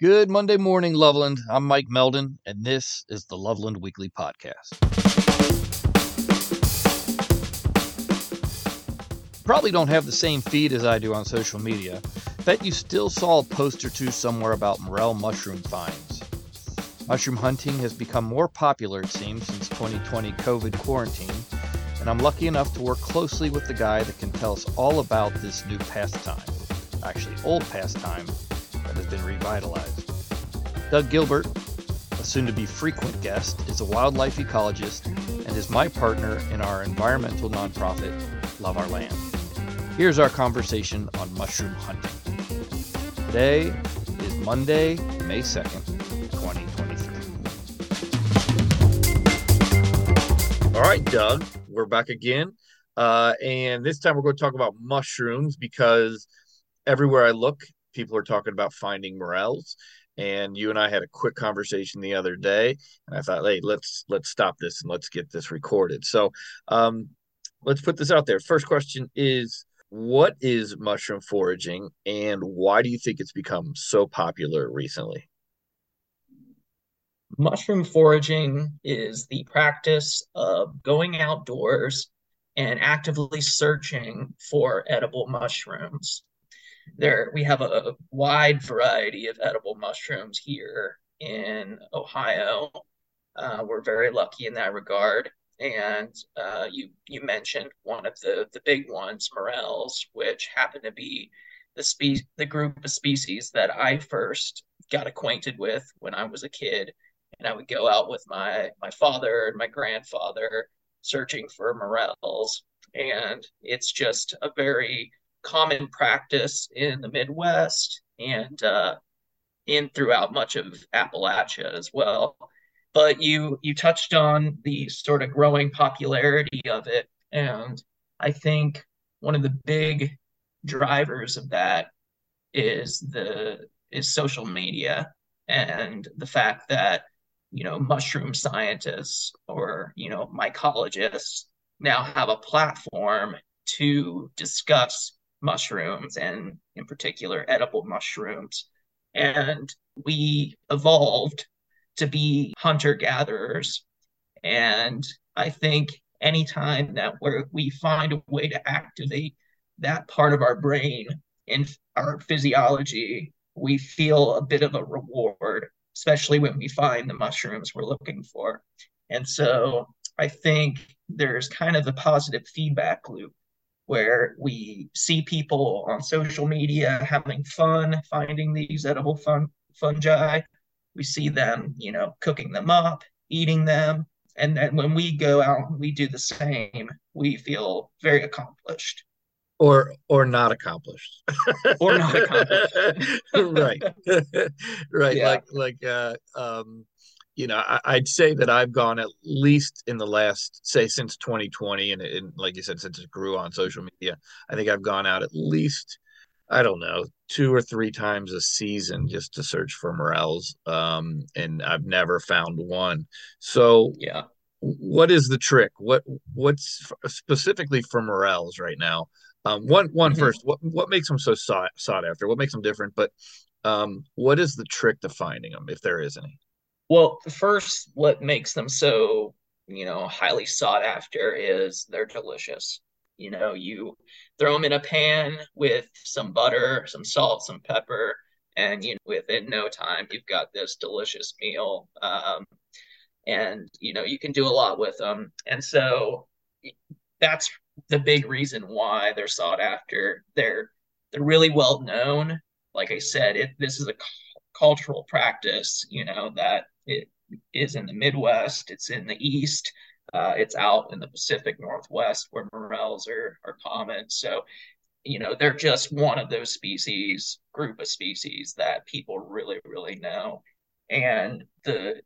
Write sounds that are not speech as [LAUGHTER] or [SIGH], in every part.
Good Monday morning, Loveland. I'm Mike Meldon, and this is the Loveland Weekly Podcast. Probably don't have the same feed as I do on social media. Bet you still saw a post or two somewhere about morel mushroom finds. Mushroom hunting has become more popular, it seems, since 2020 COVID quarantine, and I'm lucky enough to work closely with the guy that can tell us all about this new pastime. Actually, old pastime been revitalized. Doug Gilbert, a soon to be frequent guest, is a wildlife ecologist and is my partner in our environmental nonprofit, Love Our Land. Here's our conversation on mushroom hunting. Today is Monday, May 2nd, 2023. All right, Doug, we're back again. Uh, and this time we're going to talk about mushrooms because everywhere I look, people are talking about finding morels. And you and I had a quick conversation the other day and I thought hey let's let's stop this and let's get this recorded. So um let's put this out there. First question is what is mushroom foraging and why do you think it's become so popular recently? Mushroom foraging is the practice of going outdoors and actively searching for edible mushrooms there we have a wide variety of edible mushrooms here in Ohio. Uh, we're very lucky in that regard. And uh, you you mentioned one of the the big ones, morels, which happen to be the spe- the group of species that I first got acquainted with when I was a kid. And I would go out with my my father and my grandfather searching for morels. And it's just a very common practice in the Midwest and uh, in throughout much of Appalachia as well. But you you touched on the sort of growing popularity of it, and I think one of the big drivers of that is the is social media and the fact that you know mushroom scientists or you know mycologists now have a platform to discuss mushrooms and in particular edible mushrooms. And we evolved to be hunter gatherers and i think anytime that we we find a way to activate that part of our brain in our physiology we feel a bit of a reward especially when we find the mushrooms we're looking for. And so i think there's kind of a positive feedback loop where we see people on social media having fun finding these edible fun, fungi. We see them, you know, cooking them up, eating them. And then when we go out and we do the same, we feel very accomplished. Or or not accomplished. or not accomplished. [LAUGHS] right. [LAUGHS] right. Yeah. Like like uh um you know, I, would say that I've gone at least in the last, say, since 2020, and, and, like you said, since it grew on social media, I think I've gone out at least, I don't know, two or three times a season just to search for morels, um, and I've never found one. So, yeah, what is the trick? What what's specifically for morels right now? Um, one one mm-hmm. first, what what makes them so sought sought after? What makes them different? But um, what is the trick to finding them, if there is any? Well, first, what makes them so, you know, highly sought after is they're delicious. You know, you throw them in a pan with some butter, some salt, some pepper, and you know, within no time, you've got this delicious meal. Um, and you know, you can do a lot with them. And so that's the big reason why they're sought after. They're they're really well known. Like I said, it this is a cultural practice, you know, that it is in the Midwest, it's in the East, uh, it's out in the Pacific Northwest where morels are, are common. So, you know, they're just one of those species, group of species that people really, really know. And the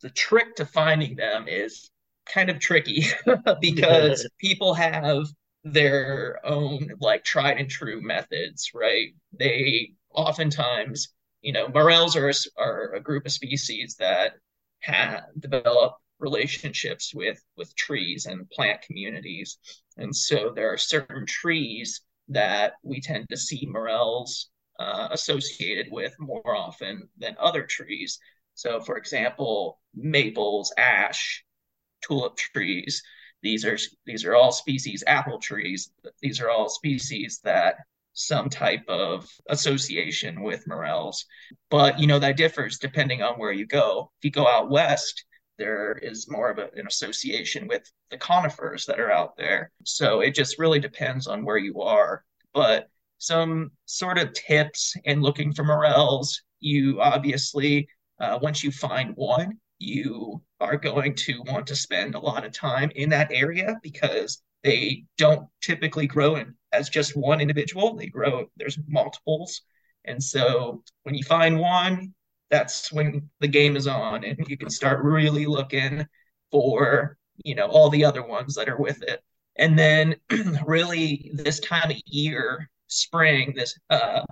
the trick to finding them is kind of tricky [LAUGHS] because [LAUGHS] people have their own like tried and true methods, right? They oftentimes you know, morels are, are a group of species that have developed relationships with with trees and plant communities, and so there are certain trees that we tend to see morels uh, associated with more often than other trees. So, for example, maples, ash, tulip trees. These are these are all species apple trees. These are all species that some type of association with morels. But you know that differs depending on where you go. If you go out west, there is more of a, an association with the conifers that are out there. So it just really depends on where you are. But some sort of tips in looking for morels, you obviously, uh, once you find one, you are going to want to spend a lot of time in that area because they don't typically grow in, as just one individual. They grow, there's multiples. And so when you find one, that's when the game is on and you can start really looking for, you know, all the other ones that are with it. And then [CLEARS THROAT] really this time of year, spring, this uh,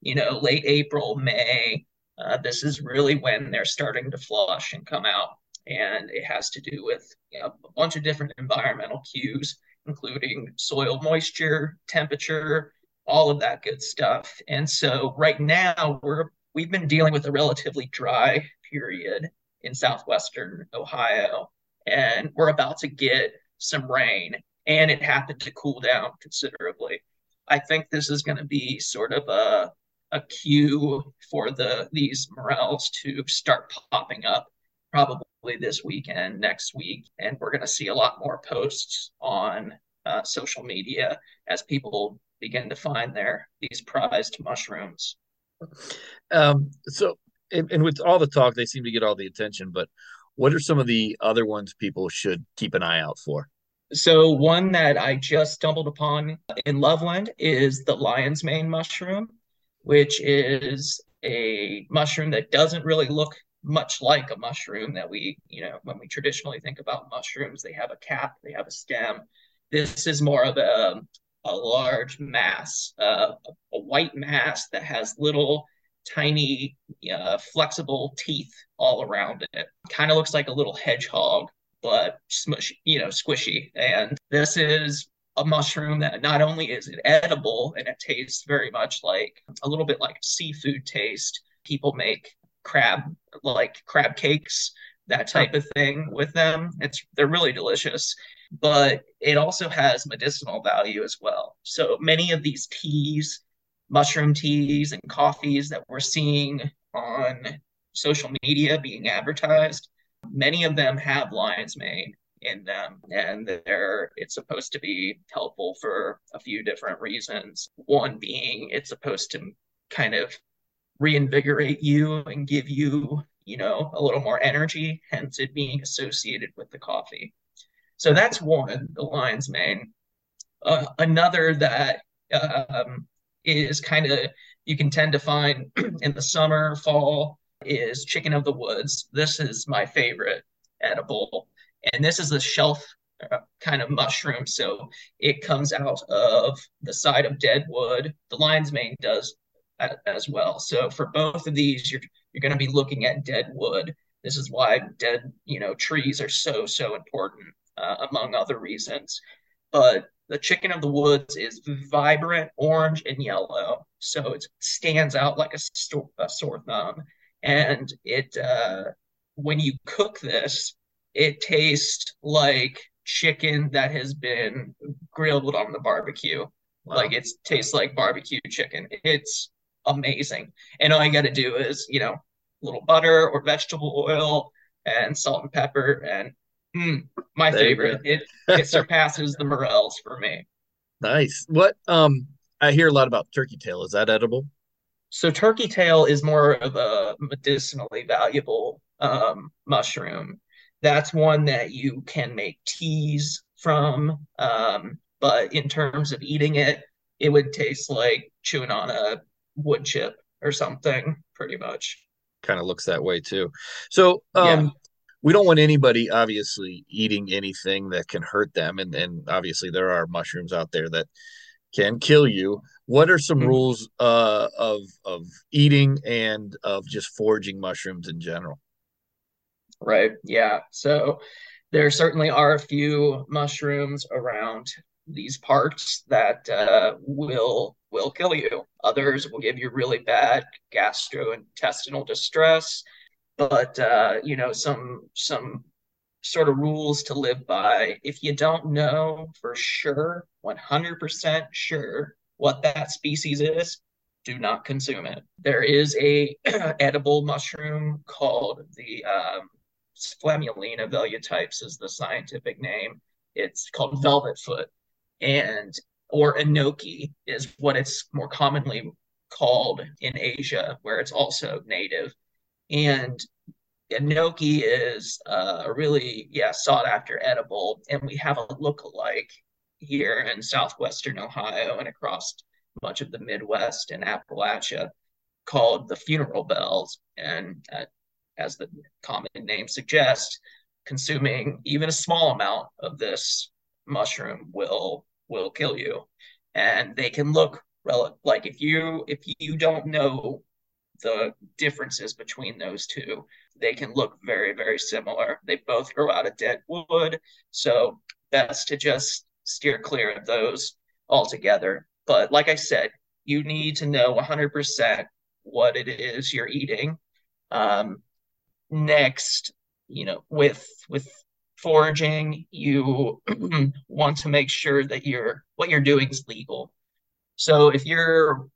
you know, late April, May, uh, this is really when they're starting to flush and come out. And it has to do with you know, a bunch of different environmental cues including soil moisture, temperature, all of that good stuff. And so right now we're we've been dealing with a relatively dry period in southwestern Ohio, and we're about to get some rain, and it happened to cool down considerably. I think this is going to be sort of a a cue for the these morels to start popping up probably this weekend, next week, and we're going to see a lot more posts on uh, social media as people begin to find their these prized mushrooms. Um, so, and, and with all the talk, they seem to get all the attention. But what are some of the other ones people should keep an eye out for? So, one that I just stumbled upon in Loveland is the lion's mane mushroom, which is a mushroom that doesn't really look much like a mushroom that we, you know, when we traditionally think about mushrooms, they have a cap, they have a stem. This is more of a, a large mass, uh, a white mass that has little tiny uh, flexible teeth all around it. Kind of looks like a little hedgehog, but smushy, you know, squishy. And this is a mushroom that not only is it edible and it tastes very much like a little bit like seafood taste. People make crab like crab cakes that type of thing with them. It's they're really delicious but it also has medicinal value as well. So many of these teas mushroom teas and coffees that we're seeing on social media being advertised many of them have lion's mane in them and they're it's supposed to be helpful for a few different reasons. One being it's supposed to kind of reinvigorate you and give you, you know, a little more energy, hence it being associated with the coffee. So that's one, the lion's mane. Uh, another that um, is kind of you can tend to find [CLEARS THROAT] in the summer, fall is chicken of the woods. This is my favorite edible, and this is the shelf uh, kind of mushroom. So it comes out of the side of dead wood. The lion's mane does as well. So for both of these, you're you're going to be looking at dead wood. This is why dead, you know, trees are so so important, uh, among other reasons. But the chicken of the woods is vibrant orange and yellow, so it stands out like a, sto- a sore thumb. And it, uh, when you cook this, it tastes like chicken that has been grilled on the barbecue. Wow. Like it tastes like barbecue chicken. It's amazing. And all you got to do is, you know, a little butter or vegetable oil and salt and pepper. And mm, my there favorite, it, it surpasses the morels for me. Nice. What, um, I hear a lot about turkey tail. Is that edible? So turkey tail is more of a medicinally valuable um, mushroom. That's one that you can make teas from. Um, but in terms of eating it, it would taste like chewing on a wood chip or something, pretty much. Kind of looks that way too. So, um, yeah. we don't want anybody obviously eating anything that can hurt them, and and obviously there are mushrooms out there that can kill you. What are some mm-hmm. rules uh, of of eating and of just foraging mushrooms in general? Right. Yeah. So there certainly are a few mushrooms around these parks that uh, will will kill you. Others will give you really bad gastrointestinal distress. But uh, you know, some some sort of rules to live by. If you don't know for sure, 100% sure what that species is, do not consume it. There is a [CLEARS THROAT] edible mushroom called the um, Flammulina velutipes is the scientific name. It's called velvet foot, and or enoki is what it's more commonly called in Asia, where it's also native. And enoki is uh, a really yeah sought after edible, and we have a look-alike here in southwestern Ohio and across much of the Midwest and Appalachia called the funeral bells. And uh, as the common name suggests, consuming even a small amount of this mushroom will will kill you. And they can look rel- like if you if you don't know the differences between those two, they can look very very similar. They both grow out of dead wood, so best to just steer clear of those altogether. But like I said, you need to know 100% what it is you're eating. Um, next, you know, with with foraging, you [CLEARS THROAT] want to make sure that you're what you're doing is legal. So if you're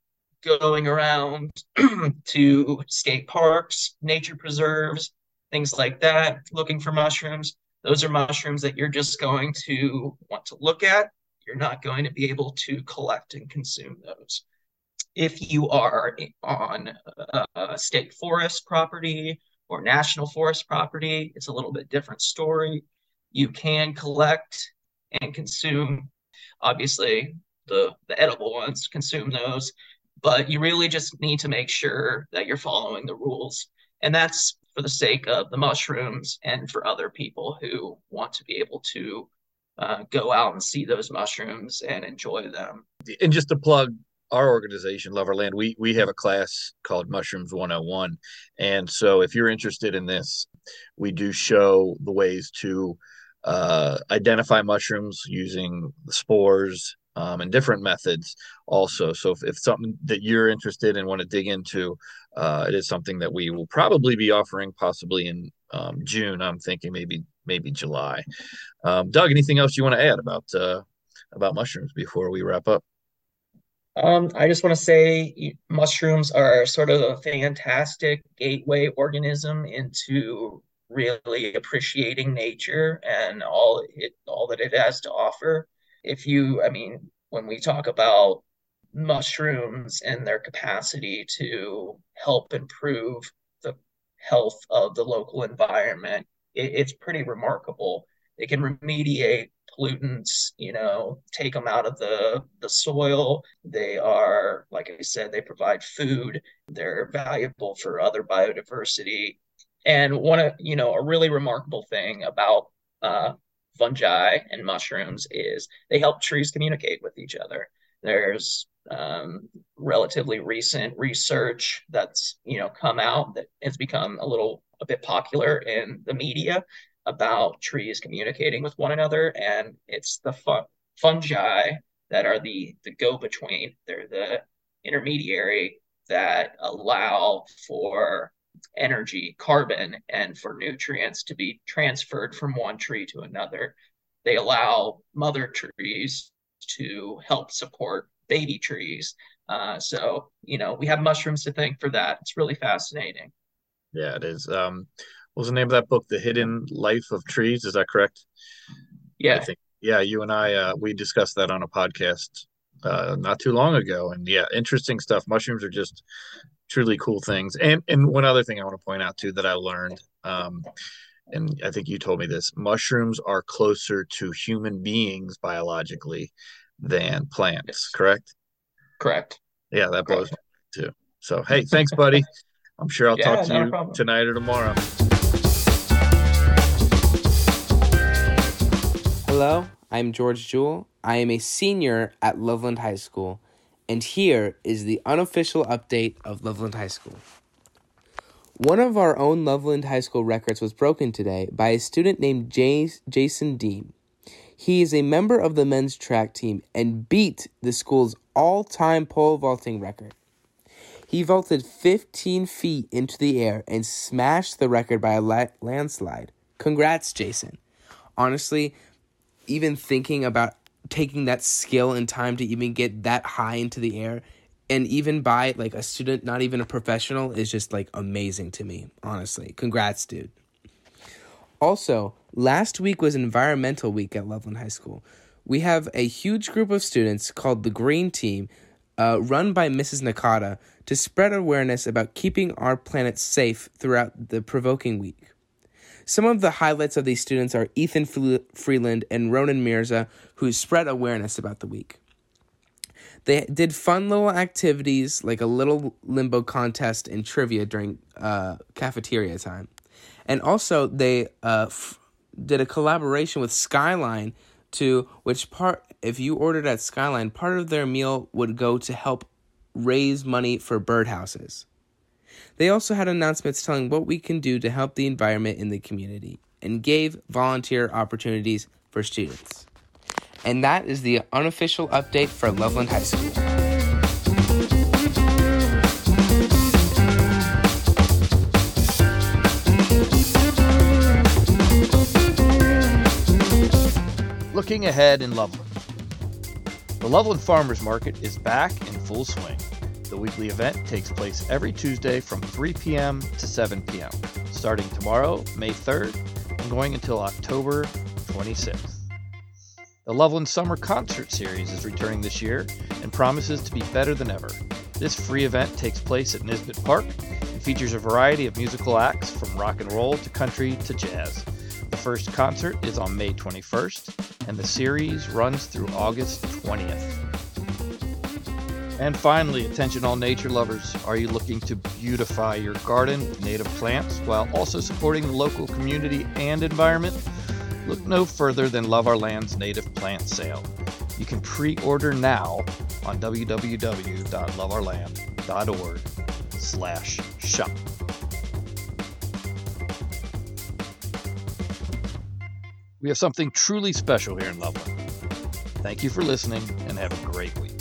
going around [CLEARS THROAT] to state parks, nature preserves, things like that, looking for mushrooms, those are mushrooms that you're just going to want to look at. You're not going to be able to collect and consume those. If you are on a state forest property or national forest property, it's a little bit different story. You can collect and consume, obviously, the, the edible ones, consume those, but you really just need to make sure that you're following the rules. And that's for the sake of the mushrooms and for other people who want to be able to uh, go out and see those mushrooms and enjoy them. And just to plug our organization, Love Our Land, we we have a class called Mushrooms 101. And so if you're interested in this, we do show the ways to uh, identify mushrooms using spores um, and different methods also. So if, if something that you're interested in want to dig into, uh, it is something that we will probably be offering possibly in um, June. I'm thinking maybe maybe July. Um, Doug, anything else you want to add about uh, about mushrooms before we wrap up? Um, I just want to say mushrooms are sort of a fantastic gateway organism into really appreciating nature and all it all that it has to offer. If you, I mean, when we talk about mushrooms and their capacity to help improve the health of the local environment, it, it's pretty remarkable. They can remediate pollutants, you know, take them out of the, the soil. They are, like I said, they provide food. They're valuable for other biodiversity. And one of, you know, a really remarkable thing about uh, fungi and mushrooms is they help trees communicate with each other. There's um, relatively recent research that's you know come out that has become a little a bit popular in the media about trees communicating with one another, and it's the fun- fungi that are the the go between. They're the intermediary that allow for energy, carbon, and for nutrients to be transferred from one tree to another. They allow mother trees to help support baby trees. Uh, so, you know, we have mushrooms to thank for that. It's really fascinating. Yeah, it is. Um, what was the name of that book? The Hidden Life of Trees. Is that correct? Yeah. I think, yeah, you and I, uh, we discussed that on a podcast uh, not too long ago. And yeah, interesting stuff. Mushrooms are just truly cool things. And and one other thing I want to point out too that I learned, um, and I think you told me this: mushrooms are closer to human beings biologically than plants. Yes. Correct. Correct. Yeah, that blows correct. too. So hey, thanks, buddy. [LAUGHS] I'm sure I'll yeah, talk to you tonight or tomorrow. Hello, I'm George Jewell. I am a senior at Loveland High School, and here is the unofficial update of Loveland High School. One of our own Loveland High School records was broken today by a student named Jason Dean. He is a member of the men's track team and beat the school's all time pole vaulting record. He vaulted 15 feet into the air and smashed the record by a la- landslide. Congrats, Jason. Honestly, even thinking about taking that skill and time to even get that high into the air and even by like a student, not even a professional, is just like amazing to me, honestly. Congrats, dude. Also, last week was Environmental Week at Loveland High School. We have a huge group of students called the Green Team, uh, run by Mrs. Nakata, to spread awareness about keeping our planet safe throughout the provoking week. Some of the highlights of these students are Ethan Freeland and Ronan Mirza, who spread awareness about the week. They did fun little activities like a little limbo contest and trivia during uh, cafeteria time. And also, they uh, f- did a collaboration with Skyline to which part, if you ordered at Skyline, part of their meal would go to help raise money for birdhouses. They also had announcements telling what we can do to help the environment in the community and gave volunteer opportunities for students. And that is the unofficial update for Loveland High School. Looking ahead in Loveland. The Loveland Farmers Market is back in full swing. The weekly event takes place every Tuesday from 3 p.m. to 7 p.m., starting tomorrow, May 3rd, and going until October 26th. The Loveland Summer Concert Series is returning this year and promises to be better than ever. This free event takes place at Nisbet Park and features a variety of musical acts from rock and roll to country to jazz. The first concert is on May 21st, and the series runs through August 20th. And finally, attention all nature lovers. Are you looking to beautify your garden with native plants while also supporting the local community and environment? Look no further than Love Our Land's native plant sale. You can pre-order now on www.loveourland.org slash shop. We have something truly special here in Loveland. Thank you for listening and have a great week.